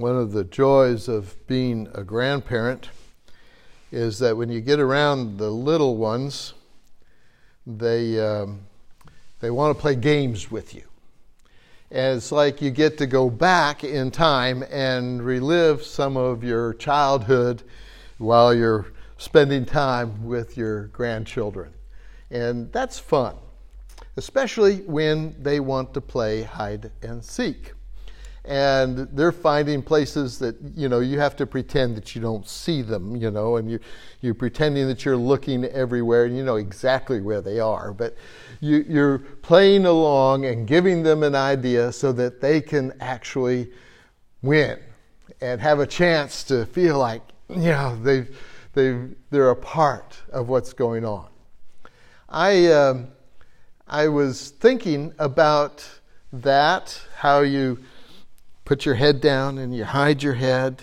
one of the joys of being a grandparent is that when you get around the little ones, they, um, they want to play games with you. And it's like you get to go back in time and relive some of your childhood while you're spending time with your grandchildren. And that's fun, especially when they want to play hide and seek and they're finding places that you know you have to pretend that you don't see them you know and you you're pretending that you're looking everywhere and you know exactly where they are. But you, you're playing along and giving them an idea so that they can actually win and have a chance to feel like you know they they they're a part of what's going on. I um, i was thinking about that how you put your head down and you hide your head.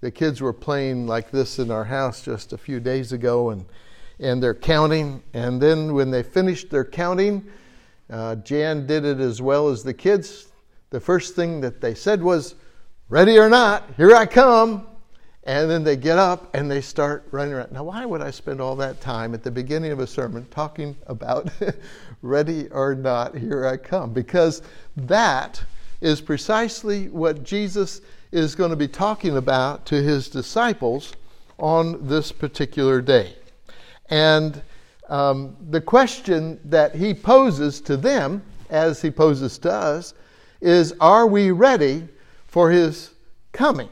The kids were playing like this in our house just a few days ago, and, and they're counting. And then when they finished their counting, uh, Jan did it as well as the kids. The first thing that they said was, Ready or not, here I come. And then they get up and they start running around. Now, why would I spend all that time at the beginning of a sermon talking about ready or not, here I come? Because that is precisely what Jesus is going to be talking about to his disciples on this particular day. And um, the question that he poses to them, as he poses to us, is Are we ready for his coming?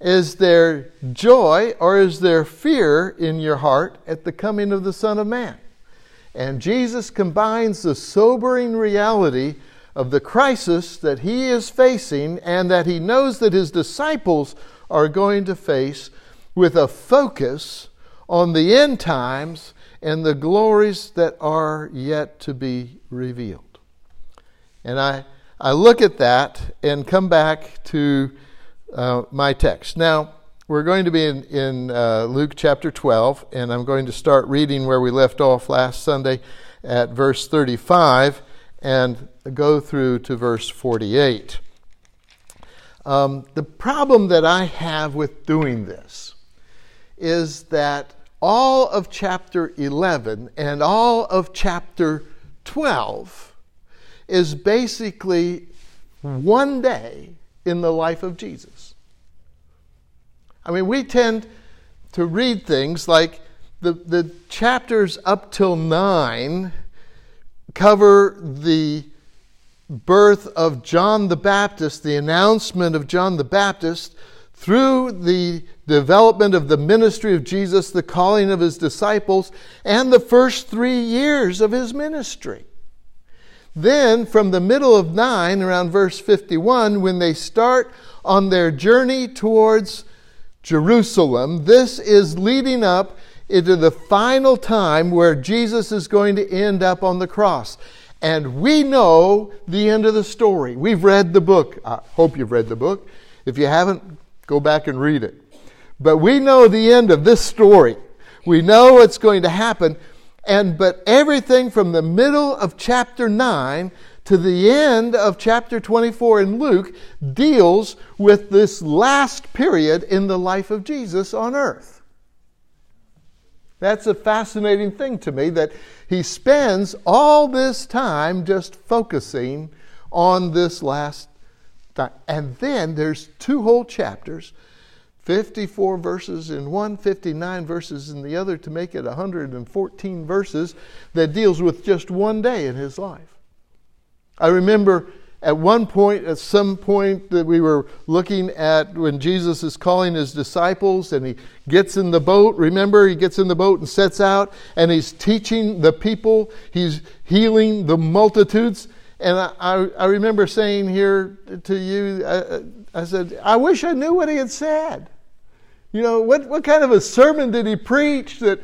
Is there joy or is there fear in your heart at the coming of the Son of Man? And Jesus combines the sobering reality of the crisis that he is facing and that he knows that his disciples are going to face with a focus on the end times and the glories that are yet to be revealed. And I, I look at that and come back to uh, my text. Now, we're going to be in, in uh, Luke chapter 12, and I'm going to start reading where we left off last Sunday at verse 35 and go through to verse 48. Um, the problem that I have with doing this is that all of chapter 11 and all of chapter 12 is basically one day in the life of Jesus. I mean, we tend to read things like the, the chapters up till 9 cover the birth of John the Baptist, the announcement of John the Baptist, through the development of the ministry of Jesus, the calling of his disciples, and the first three years of his ministry. Then, from the middle of 9, around verse 51, when they start on their journey towards Jerusalem, this is leading up into the final time where Jesus is going to end up on the cross. And we know the end of the story. We've read the book. I hope you've read the book. If you haven't, go back and read it. But we know the end of this story. We know what's going to happen. And but everything from the middle of chapter 9 to the end of chapter 24 in Luke deals with this last period in the life of Jesus on earth. That's a fascinating thing to me that he spends all this time just focusing on this last time. And then there's two whole chapters 54 verses in one, 59 verses in the other to make it 114 verses that deals with just one day in his life. I remember at one point, at some point that we were looking at when Jesus is calling his disciples and he gets in the boat. Remember, he gets in the boat and sets out and he's teaching the people, he's healing the multitudes. And I, I, I remember saying here to you, I, I said, I wish I knew what he had said. You know, what, what kind of a sermon did he preach that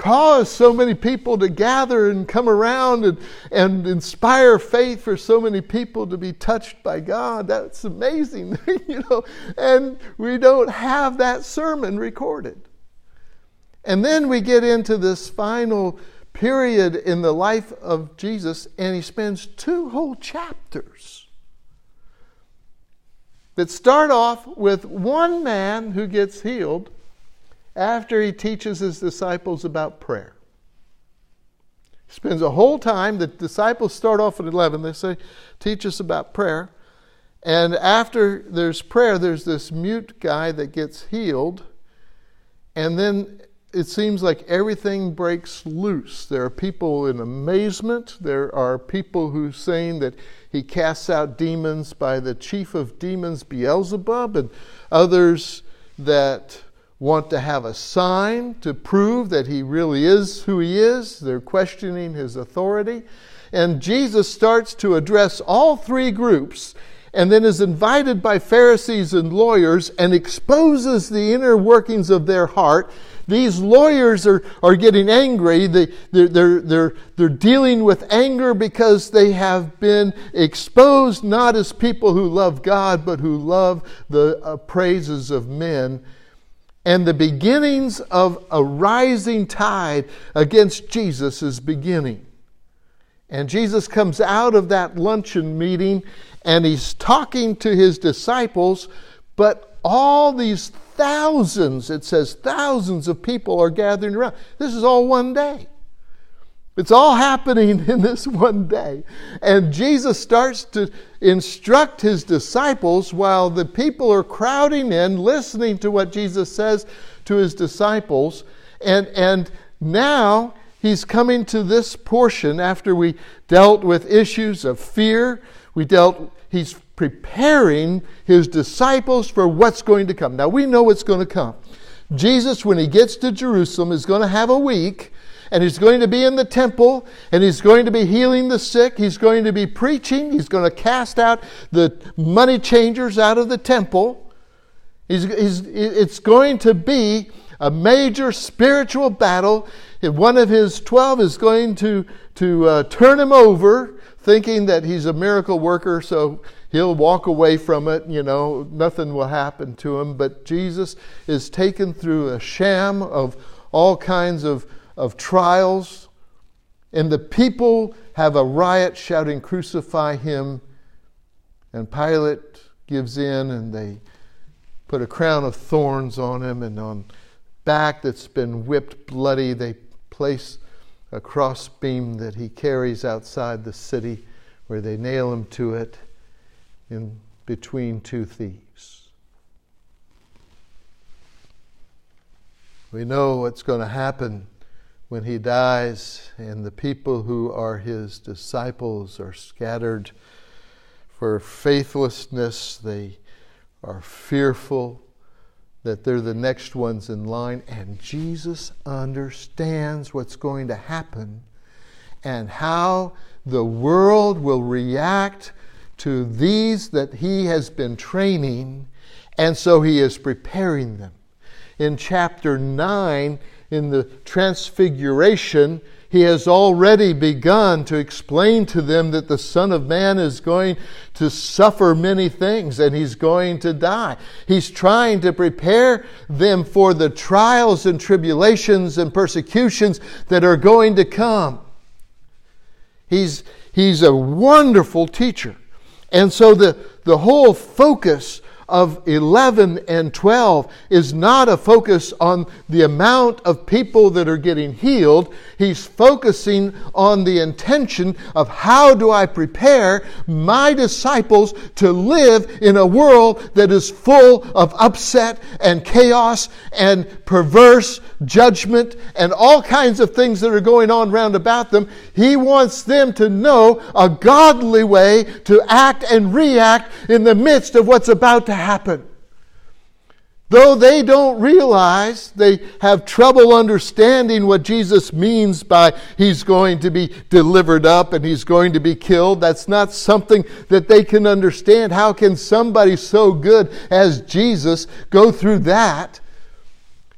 cause so many people to gather and come around and, and inspire faith for so many people to be touched by God. That's amazing, you know. And we don't have that sermon recorded. And then we get into this final period in the life of Jesus, and he spends two whole chapters that start off with one man who gets healed after he teaches his disciples about prayer. He spends a whole time, the disciples start off at 11, they say, teach us about prayer. And after there's prayer, there's this mute guy that gets healed. And then it seems like everything breaks loose. There are people in amazement. There are people who saying that he casts out demons by the chief of demons, Beelzebub, and others that want to have a sign to prove that he really is who he is. They're questioning his authority. And Jesus starts to address all three groups and then is invited by Pharisees and lawyers and exposes the inner workings of their heart. These lawyers are, are getting angry. They, they're, they're, they're, they're dealing with anger because they have been exposed not as people who love God, but who love the uh, praises of men. And the beginnings of a rising tide against Jesus is beginning. And Jesus comes out of that luncheon meeting and he's talking to his disciples, but all these thousands, it says thousands of people are gathering around. This is all one day. It's all happening in this one day. And Jesus starts to instruct his disciples while the people are crowding in, listening to what Jesus says to his disciples. And, and now he's coming to this portion after we dealt with issues of fear we dealt, he's preparing his disciples for what's going to come. Now we know what's going to come. Jesus, when he gets to Jerusalem, is going to have a week and he's going to be in the temple and he's going to be healing the sick. He's going to be preaching. He's going to cast out the money changers out of the temple. He's, he's, it's going to be a major spiritual battle. One of his 12 is going to, to uh, turn him over thinking that he's a miracle worker, so he'll walk away from it, you know, nothing will happen to him. But Jesus is taken through a sham of all kinds of, of trials, and the people have a riot shouting, Crucify him. And Pilate gives in, and they put a crown of thorns on him, and on back that's been whipped bloody, they place a crossbeam that he carries outside the city where they nail him to it in between two thieves. We know what's going to happen when he dies, and the people who are his disciples are scattered for faithlessness. They are fearful that they're the next ones in line, and Jesus understands what's going to happen and how the world will react to these that he has been training, and so he is preparing them. In chapter 9, in the Transfiguration, he has already begun to explain to them that the Son of Man is going to suffer many things and he's going to die. He's trying to prepare them for the trials and tribulations and persecutions that are going to come. He's, he's a wonderful teacher. And so the, the whole focus of 11 and 12 is not a focus on the amount of people that are getting healed. He's focusing on the intention of how do I prepare my disciples to live in a world that is full of upset and chaos and perverse judgment and all kinds of things that are going on round about them. He wants them to know a godly way to act and react in the midst of what's about to happen. Though they don't realize, they have trouble understanding what Jesus means by he's going to be delivered up and he's going to be killed. That's not something that they can understand. How can somebody so good as Jesus go through that?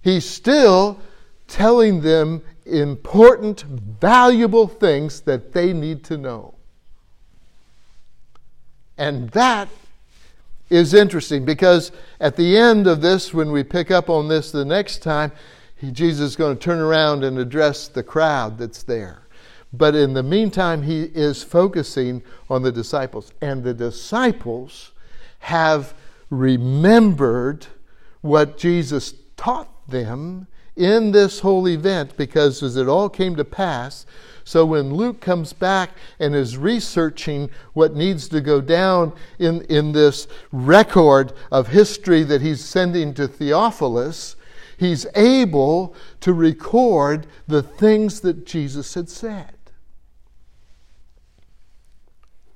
He's still telling them important, valuable things that they need to know. And that is interesting because at the end of this, when we pick up on this the next time, he, Jesus is going to turn around and address the crowd that's there. But in the meantime, he is focusing on the disciples. And the disciples have remembered what Jesus taught them in this whole event because as it all came to pass, so when Luke comes back and is researching what needs to go down in, in this record of history that he's sending to Theophilus, he's able to record the things that Jesus had said.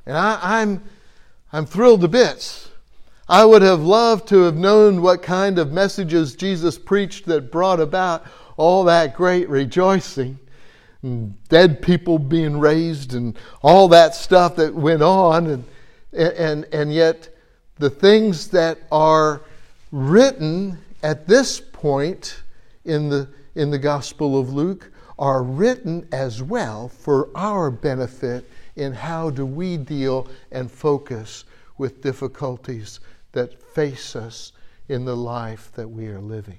And I, am I'm, I'm thrilled to bits. I would have loved to have known what kind of messages Jesus preached that brought about all that great rejoicing dead people being raised and all that stuff that went on and and and yet the things that are written at this point in the in the gospel of Luke are written as well for our benefit in how do we deal and focus with difficulties that face us in the life that we are living.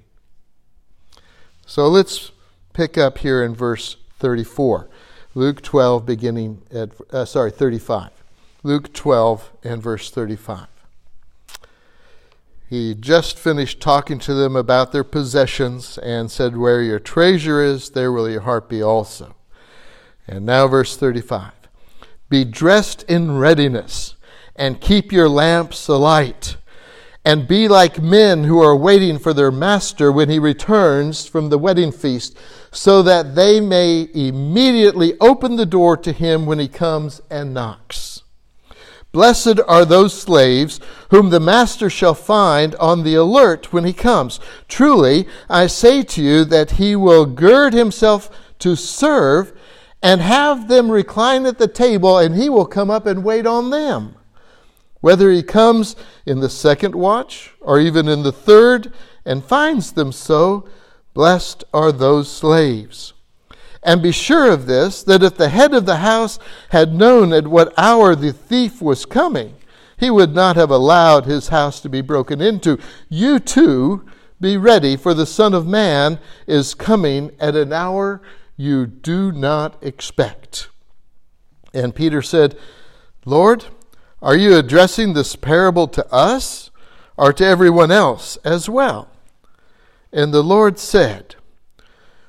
So let's pick up here in verse 34. Luke 12, beginning at, uh, sorry, 35. Luke 12 and verse 35. He just finished talking to them about their possessions and said, Where your treasure is, there will your heart be also. And now, verse 35. Be dressed in readiness and keep your lamps alight and be like men who are waiting for their master when he returns from the wedding feast, so that they may immediately open the door to him when he comes and knocks. Blessed are those slaves whom the master shall find on the alert when he comes. Truly, I say to you that he will gird himself to serve and have them recline at the table, and he will come up and wait on them. Whether he comes in the second watch or even in the third and finds them so, blessed are those slaves. And be sure of this that if the head of the house had known at what hour the thief was coming, he would not have allowed his house to be broken into. You too be ready, for the Son of Man is coming at an hour you do not expect. And Peter said, Lord, are you addressing this parable to us or to everyone else as well? And the Lord said,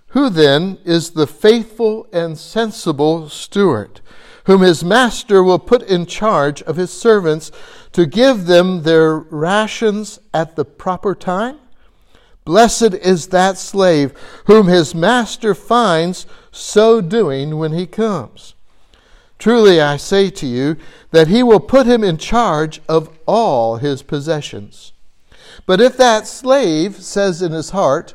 Who then is the faithful and sensible steward, whom his master will put in charge of his servants to give them their rations at the proper time? Blessed is that slave whom his master finds so doing when he comes. Truly I say to you that he will put him in charge of all his possessions. But if that slave says in his heart,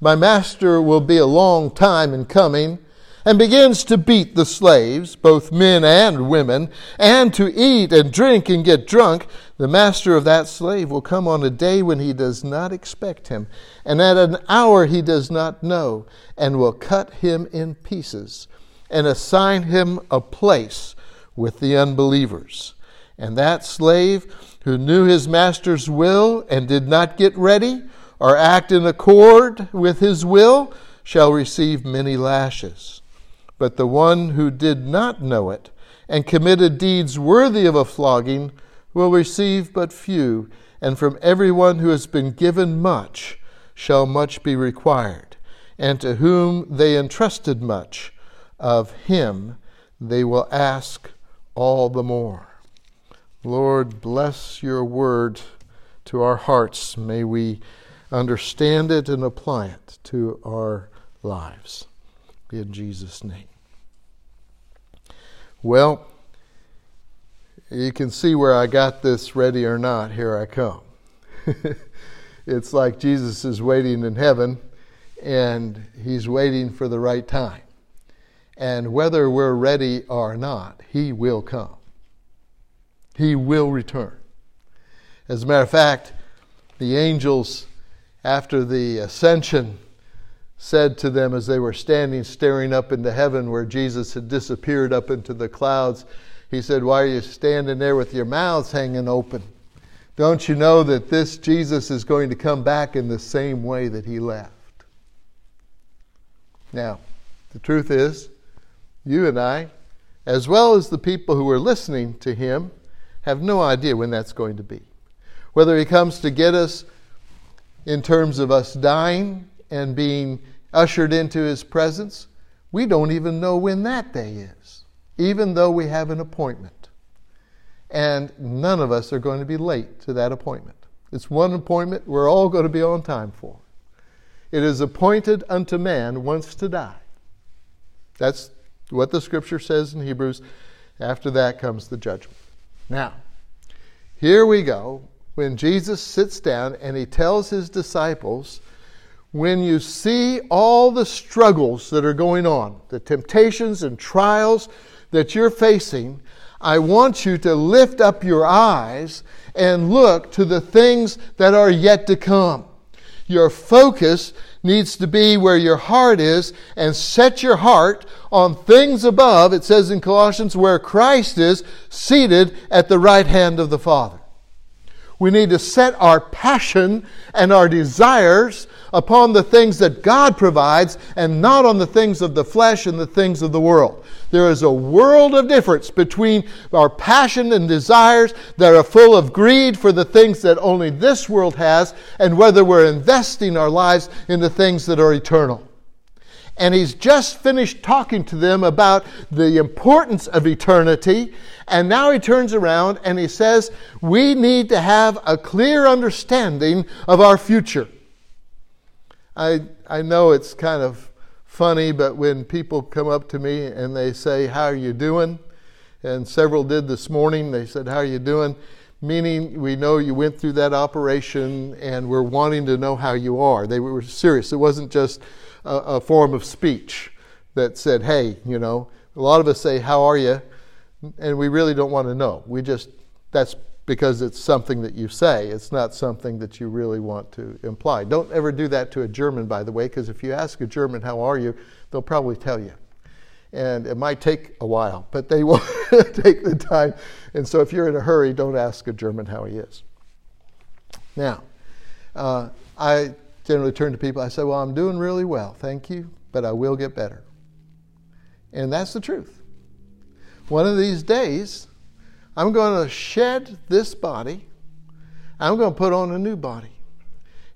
My master will be a long time in coming, and begins to beat the slaves, both men and women, and to eat and drink and get drunk, the master of that slave will come on a day when he does not expect him, and at an hour he does not know, and will cut him in pieces and assign him a place with the unbelievers. And that slave who knew his master's will and did not get ready or act in accord with his will shall receive many lashes. But the one who did not know it and committed deeds worthy of a flogging will receive but few, and from everyone who has been given much shall much be required, and to whom they entrusted much of him they will ask all the more. Lord, bless your word to our hearts. May we understand it and apply it to our lives. In Jesus' name. Well, you can see where I got this ready or not. Here I come. it's like Jesus is waiting in heaven and he's waiting for the right time. And whether we're ready or not, He will come. He will return. As a matter of fact, the angels, after the ascension, said to them as they were standing staring up into heaven where Jesus had disappeared up into the clouds, He said, Why are you standing there with your mouths hanging open? Don't you know that this Jesus is going to come back in the same way that He left? Now, the truth is, you and I, as well as the people who are listening to him, have no idea when that's going to be. whether He comes to get us in terms of us dying and being ushered into His presence, we don't even know when that day is, even though we have an appointment. And none of us are going to be late to that appointment. It's one appointment we're all going to be on time for. It is appointed unto man once to die. That's what the scripture says in Hebrews. After that comes the judgment. Now, here we go. When Jesus sits down and he tells his disciples, when you see all the struggles that are going on, the temptations and trials that you're facing, I want you to lift up your eyes and look to the things that are yet to come. Your focus needs to be where your heart is and set your heart on things above. It says in Colossians, where Christ is seated at the right hand of the Father. We need to set our passion and our desires upon the things that God provides and not on the things of the flesh and the things of the world. There is a world of difference between our passion and desires that are full of greed for the things that only this world has and whether we're investing our lives in the things that are eternal. And he's just finished talking to them about the importance of eternity. And now he turns around and he says, We need to have a clear understanding of our future. I, I know it's kind of funny, but when people come up to me and they say, How are you doing? And several did this morning, they said, How are you doing? Meaning, we know you went through that operation and we're wanting to know how you are. They were serious. It wasn't just a, a form of speech that said, Hey, you know, a lot of us say, How are you? And we really don't want to know. We just, that's because it's something that you say. It's not something that you really want to imply. Don't ever do that to a German, by the way, because if you ask a German, how are you, they'll probably tell you. And it might take a while, but they will take the time. And so if you're in a hurry, don't ask a German how he is. Now, uh, I generally turn to people, I say, Well, I'm doing really well, thank you, but I will get better. And that's the truth. One of these days, I'm going to shed this body. I'm going to put on a new body.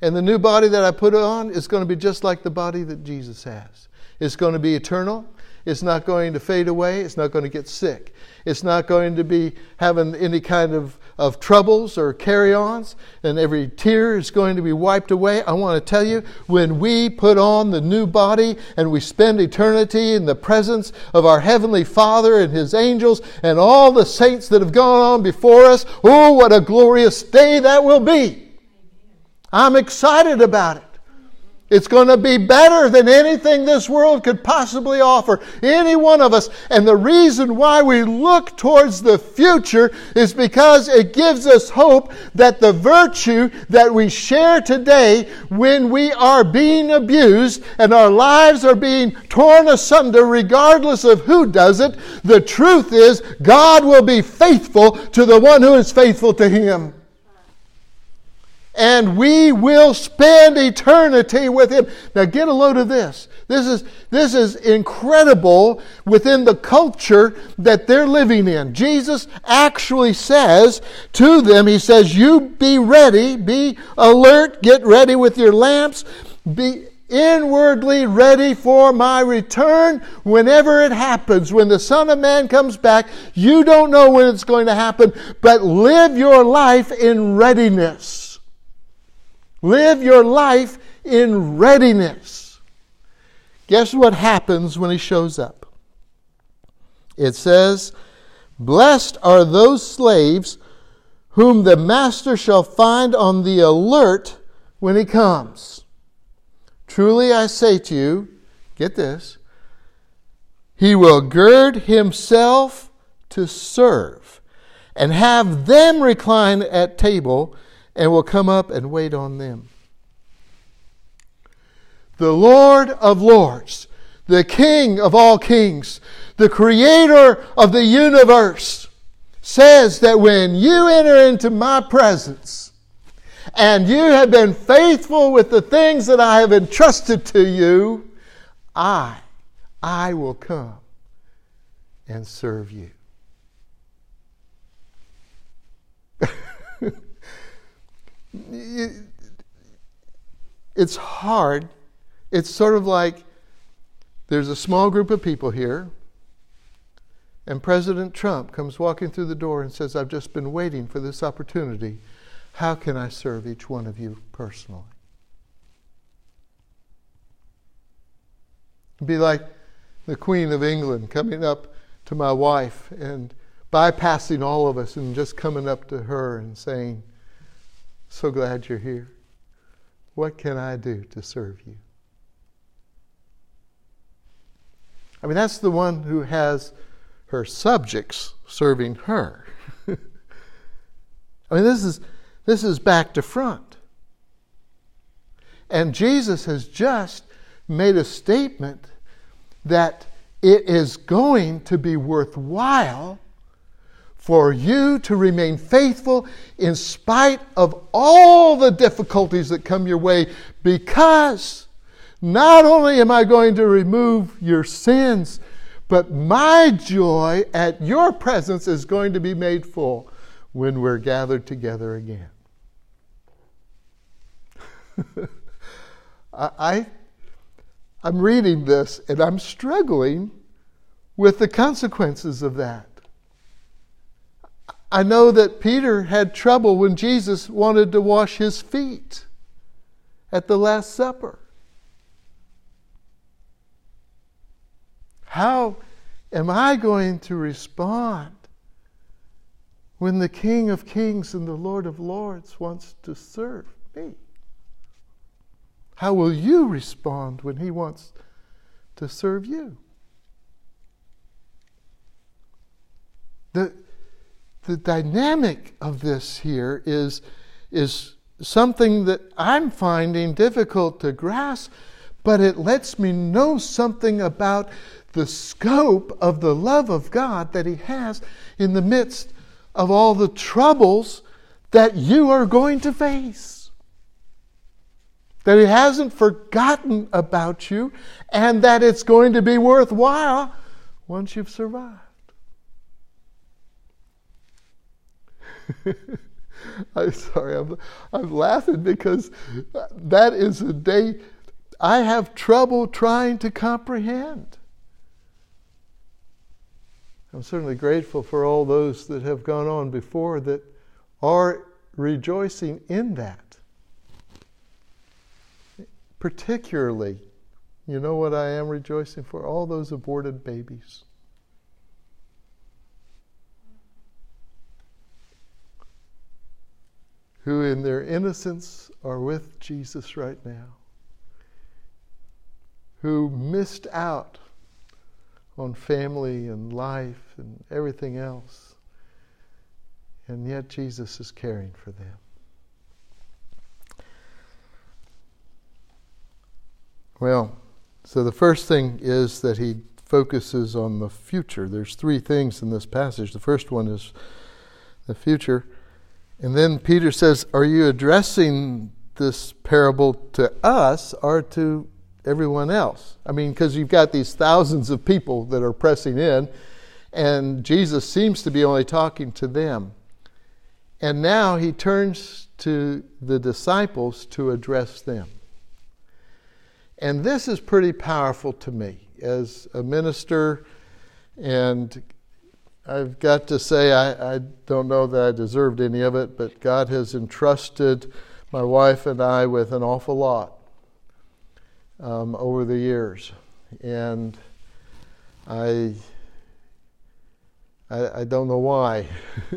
And the new body that I put on is going to be just like the body that Jesus has. It's going to be eternal. It's not going to fade away. It's not going to get sick. It's not going to be having any kind of of troubles or carry ons, and every tear is going to be wiped away. I want to tell you, when we put on the new body and we spend eternity in the presence of our Heavenly Father and His angels and all the saints that have gone on before us, oh, what a glorious day that will be! I'm excited about it. It's going to be better than anything this world could possibly offer, any one of us. And the reason why we look towards the future is because it gives us hope that the virtue that we share today, when we are being abused and our lives are being torn asunder, regardless of who does it, the truth is God will be faithful to the one who is faithful to Him and we will spend eternity with him. Now get a load of this. This is, this is incredible within the culture that they're living in. Jesus actually says to them, He says, You be ready, be alert, get ready with your lamps, be inwardly ready for my return whenever it happens. When the Son of Man comes back, you don't know when it's going to happen, but live your life in readiness. Live your life in readiness. Guess what happens when he shows up? It says, Blessed are those slaves whom the master shall find on the alert when he comes. Truly I say to you, get this, he will gird himself to serve and have them recline at table and will come up and wait on them. The Lord of Lords, the King of all kings, the Creator of the universe, says that when you enter into my presence and you have been faithful with the things that I have entrusted to you, I, I will come and serve you. It's hard. It's sort of like there's a small group of people here, and President Trump comes walking through the door and says, I've just been waiting for this opportunity. How can I serve each one of you personally? Be like the Queen of England coming up to my wife and bypassing all of us and just coming up to her and saying, So glad you're here. What can I do to serve you? I mean, that's the one who has her subjects serving her. I mean, this is, this is back to front. And Jesus has just made a statement that it is going to be worthwhile for you to remain faithful in spite of all the difficulties that come your way because not only am I going to remove your sins, but my joy at your presence is going to be made full when we're gathered together again. I, I'm reading this and I'm struggling with the consequences of that. I know that Peter had trouble when Jesus wanted to wash his feet at the Last Supper. How am I going to respond when the King of Kings and the Lord of Lords wants to serve me? How will you respond when he wants to serve you? The, the dynamic of this here is, is something that I'm finding difficult to grasp, but it lets me know something about the scope of the love of God that He has in the midst of all the troubles that you are going to face. That He hasn't forgotten about you and that it's going to be worthwhile once you've survived. I'm sorry, I'm, I'm laughing because that is a day I have trouble trying to comprehend. I'm certainly grateful for all those that have gone on before that are rejoicing in that. Particularly, you know what I am rejoicing for? All those aborted babies. Who, in their innocence, are with Jesus right now. Who missed out on family and life and everything else. And yet Jesus is caring for them. Well, so the first thing is that he focuses on the future. There's three things in this passage. The first one is the future. And then Peter says, Are you addressing this parable to us or to everyone else. I mean, because you've got these thousands of people that are pressing in, and Jesus seems to be only talking to them. And now he turns to the disciples to address them. And this is pretty powerful to me as a minister, and I've got to say, I, I don't know that I deserved any of it, but God has entrusted my wife and I with an awful lot um, over the years, and I, I, I don't know why.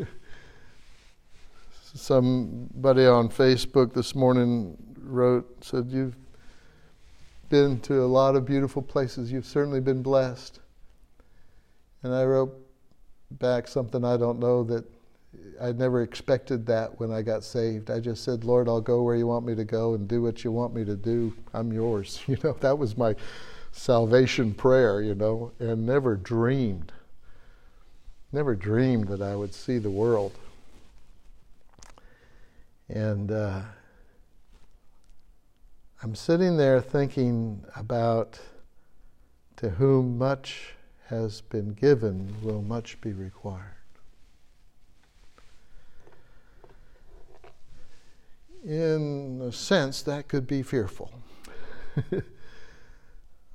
Somebody on Facebook this morning wrote said you've been to a lot of beautiful places. You've certainly been blessed. And I wrote back something I don't know that I never expected that when I got saved. I just said, Lord, I'll go where you want me to go and do what you want me to do. I'm yours. You know, that was my salvation prayer, you know, and never dreamed, never dreamed that I would see the world. And uh, I'm sitting there thinking about to whom much has been given will much be required. in a sense, that could be fearful.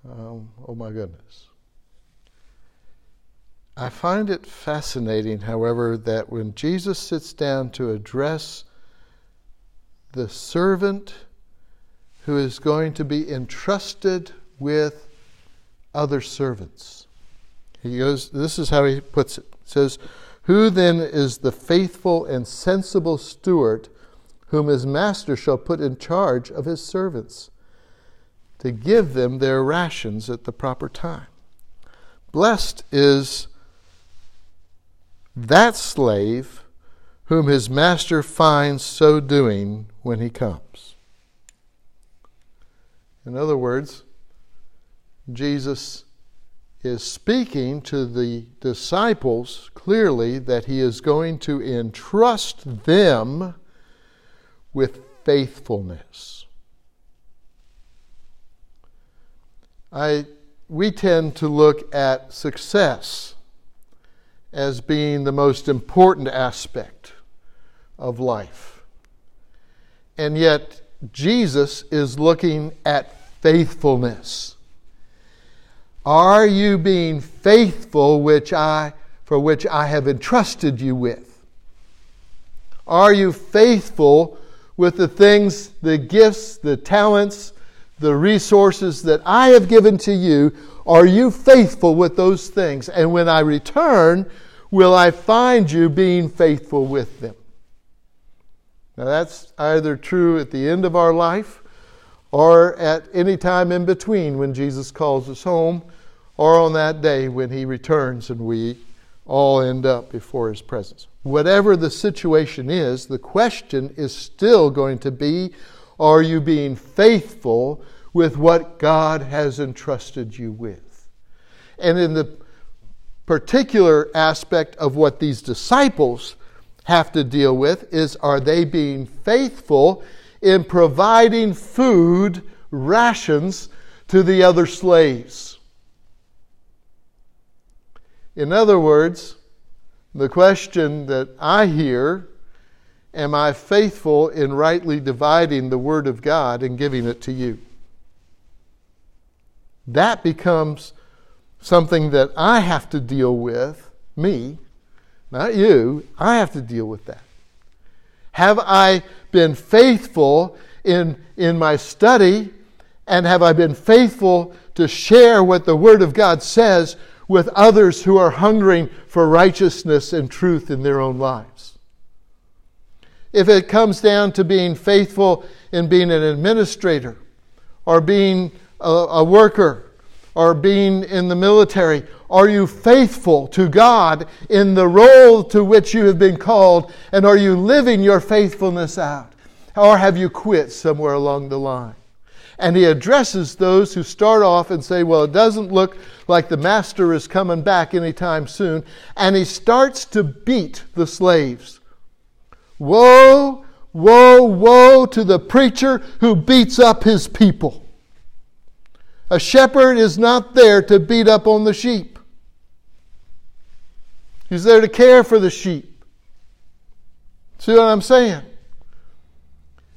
um, oh my goodness. I find it fascinating, however, that when Jesus sits down to address the servant who is going to be entrusted with other servants, he goes, this is how he puts it. He says, Who then is the faithful and sensible steward whom his master shall put in charge of his servants to give them their rations at the proper time? Blessed is that slave whom his master finds so doing when he comes. In other words, Jesus is speaking to the disciples clearly that he is going to entrust them with faithfulness. I, we tend to look at success as being the most important aspect of life. And yet, Jesus is looking at faithfulness. Are you being faithful which I for which I have entrusted you with? Are you faithful with the things, the gifts, the talents, the resources that I have given to you? Are you faithful with those things? And when I return, will I find you being faithful with them? Now, that's either true at the end of our life or at any time in between when Jesus calls us home or on that day when he returns and we all end up before his presence. Whatever the situation is, the question is still going to be are you being faithful with what God has entrusted you with. And in the particular aspect of what these disciples have to deal with is are they being faithful in providing food, rations to the other slaves? In other words, the question that I hear Am I faithful in rightly dividing the Word of God and giving it to you? that becomes something that I have to deal with, me, not you. I have to deal with that. Have I been faithful in, in my study? And have I been faithful to share what the Word of God says with others who are hungering for righteousness and truth in their own lives? If it comes down to being faithful in being an administrator or being a, a worker or being in the military? Are you faithful to God in the role to which you have been called? And are you living your faithfulness out? Or have you quit somewhere along the line? And he addresses those who start off and say, Well, it doesn't look like the master is coming back anytime soon. And he starts to beat the slaves. Woe, woe, woe to the preacher who beats up his people. A shepherd is not there to beat up on the sheep. He's there to care for the sheep. See what I'm saying?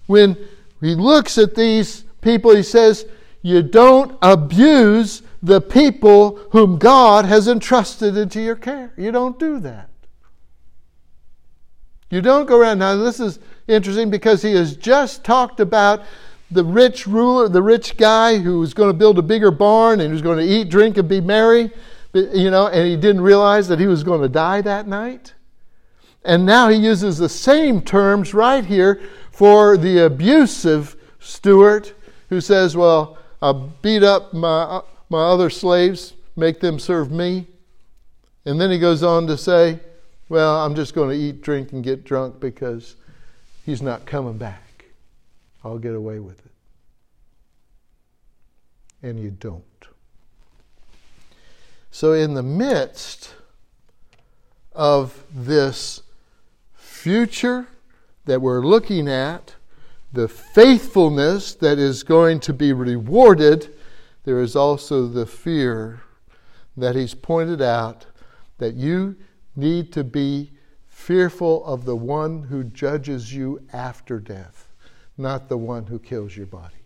When he looks at these people, he says, You don't abuse the people whom God has entrusted into your care. You don't do that. You don't go around. Now, this is interesting because he has just talked about the rich ruler, the rich guy who was going to build a bigger barn and was going to eat, drink, and be merry, you know, and he didn't realize that he was going to die that night. And now he uses the same terms right here for the abusive steward who says, Well, I'll beat up my, my other slaves, make them serve me. And then he goes on to say, Well, I'm just going to eat, drink, and get drunk because he's not coming back. I'll get away with it. And you don't. So, in the midst of this future that we're looking at, the faithfulness that is going to be rewarded, there is also the fear that he's pointed out that you need to be fearful of the one who judges you after death not the one who kills your body.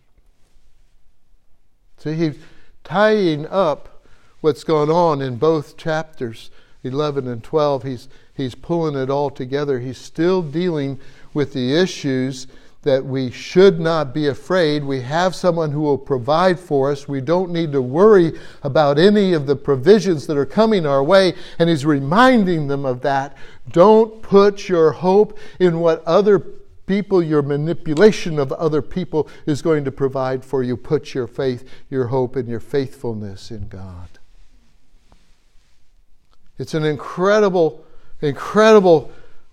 See, he's tying up what's going on in both chapters 11 and 12. He's, he's pulling it all together. He's still dealing with the issues that we should not be afraid. We have someone who will provide for us. We don't need to worry about any of the provisions that are coming our way. And he's reminding them of that. Don't put your hope in what other people, your manipulation of other people is going to provide for you. Put your faith, your hope, and your faithfulness in God. It's an incredible, incredible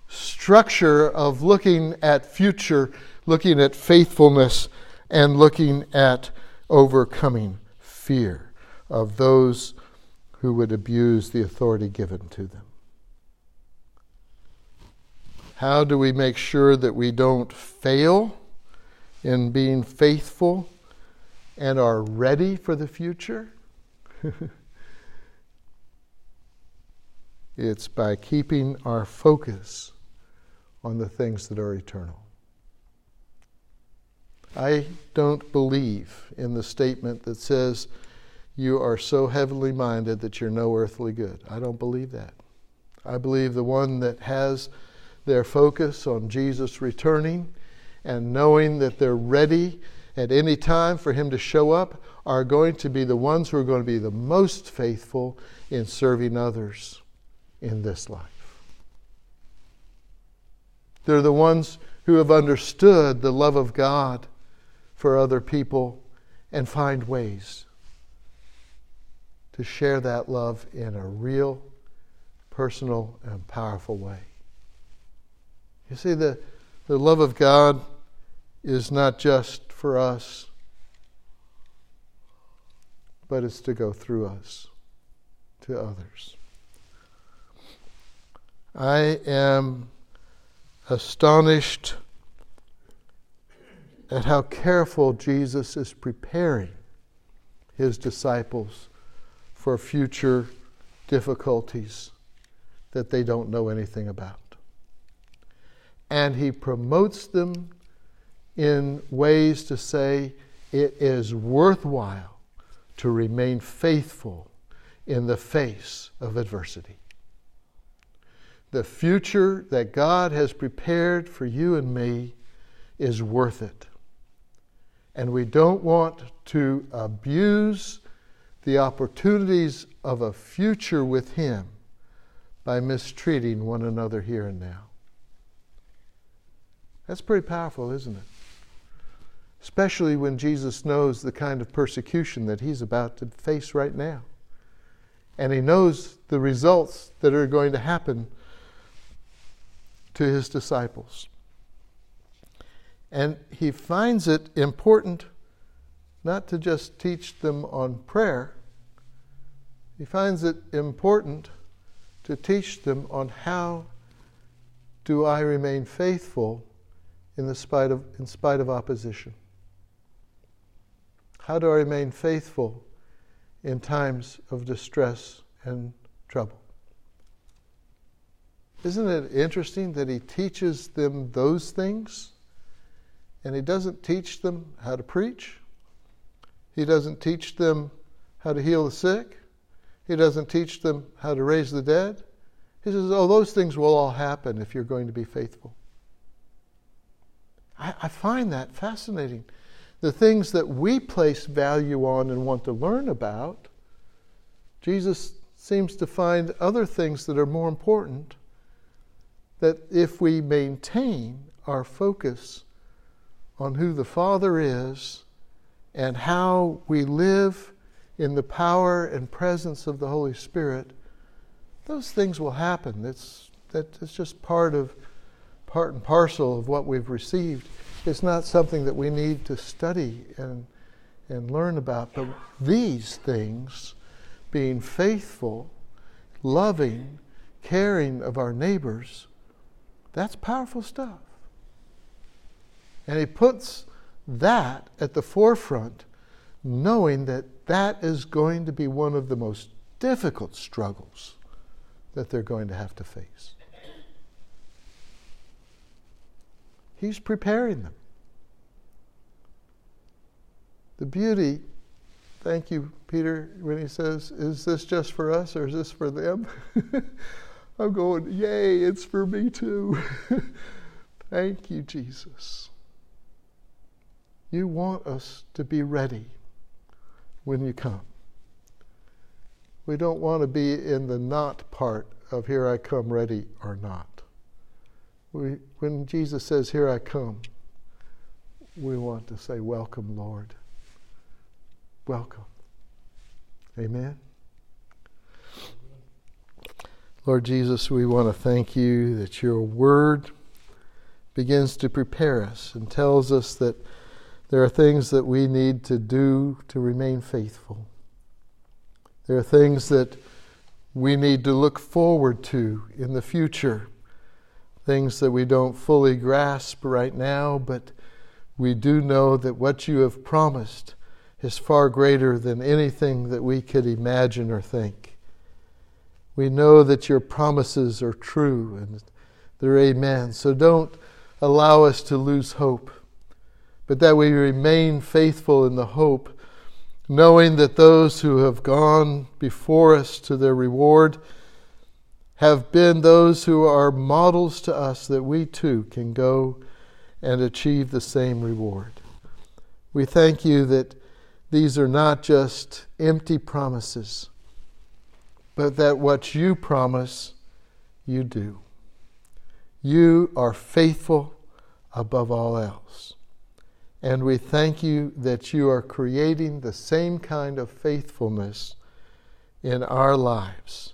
structure of looking at future, looking at faithfulness, and looking at overcoming fear of those who would abuse the authority given to them. How do we make sure that we don't fail in being faithful and are ready for the future? it's by keeping our focus on the things that are eternal. I don't believe in the statement that says you are so heavenly minded that you're no earthly good. I don't believe that. I believe the one that has their focus on Jesus returning and knowing that they're ready at any time for Him to show up are going to be the ones who are going to be the most faithful in serving others in this life. They're the ones who have understood the love of God for other people and find ways to share that love in a real, personal, and powerful way. You see, the, the love of God is not just for us, but it's to go through us to others. I am astonished at how careful Jesus is preparing his disciples for future difficulties that they don't know anything about and he promotes them in ways to say it is worthwhile to remain faithful in the face of adversity. The future that God has prepared for you and me is worth it. And we don't want to abuse the opportunities of a future with Him by mistreating one another here and now. That's pretty powerful, isn't it? Especially when Jesus knows the kind of persecution that he's about to face right now. And he knows the results that are going to happen to his disciples. And he finds it important not to just teach them on prayer, he finds it important to teach them on how do I remain faithful in, the spite of, in spite of opposition? How do I remain faithful in times of distress and trouble? Isn't it interesting that he teaches them those things and he doesn't teach them how to preach? He doesn't teach them how to heal the sick. He doesn't teach them how to raise the dead. He says, Oh, those things will all happen if you're going to be faithful. I, I find that fascinating. The things that we place value on and want to learn about, Jesus seems to find other things that are more important. That if we maintain our focus on who the Father is and how we live in the power and presence of the Holy Spirit, those things will happen. It's, that, it's just part of part and parcel of what we've received. It's not something that we need to study and, and learn about. But these things, being faithful, loving, caring of our neighbors, that's powerful stuff. And he puts that at the forefront, knowing that that is going to be one of the most difficult struggles that they're going to have to face. He's preparing them. The beauty, thank you, Peter, when he says, Is this just for us or is this for them? I'm going, Yay, it's for me too. thank you, Jesus. You want us to be ready when you come. We don't want to be in the not part of here I come ready or not. We, when Jesus says, Here I come, we want to say, Welcome, Lord. Welcome. Amen. Lord Jesus, we want to thank you that your word begins to prepare us and tells us that there are things that we need to do to remain faithful. There are things that we need to look forward to in the future, things that we don't fully grasp right now, but we do know that what you have promised is far greater than anything that we could imagine or think. We know that your promises are true and they're amen. So don't allow us to lose hope, but that we remain faithful in the hope knowing that those who have gone before us to their reward have been those who are models to us that we too can go and achieve the same reward. We thank you that these are not just empty promises, but that what you promise, you do. You are faithful above all else. And we thank you that you are creating the same kind of faithfulness in our lives.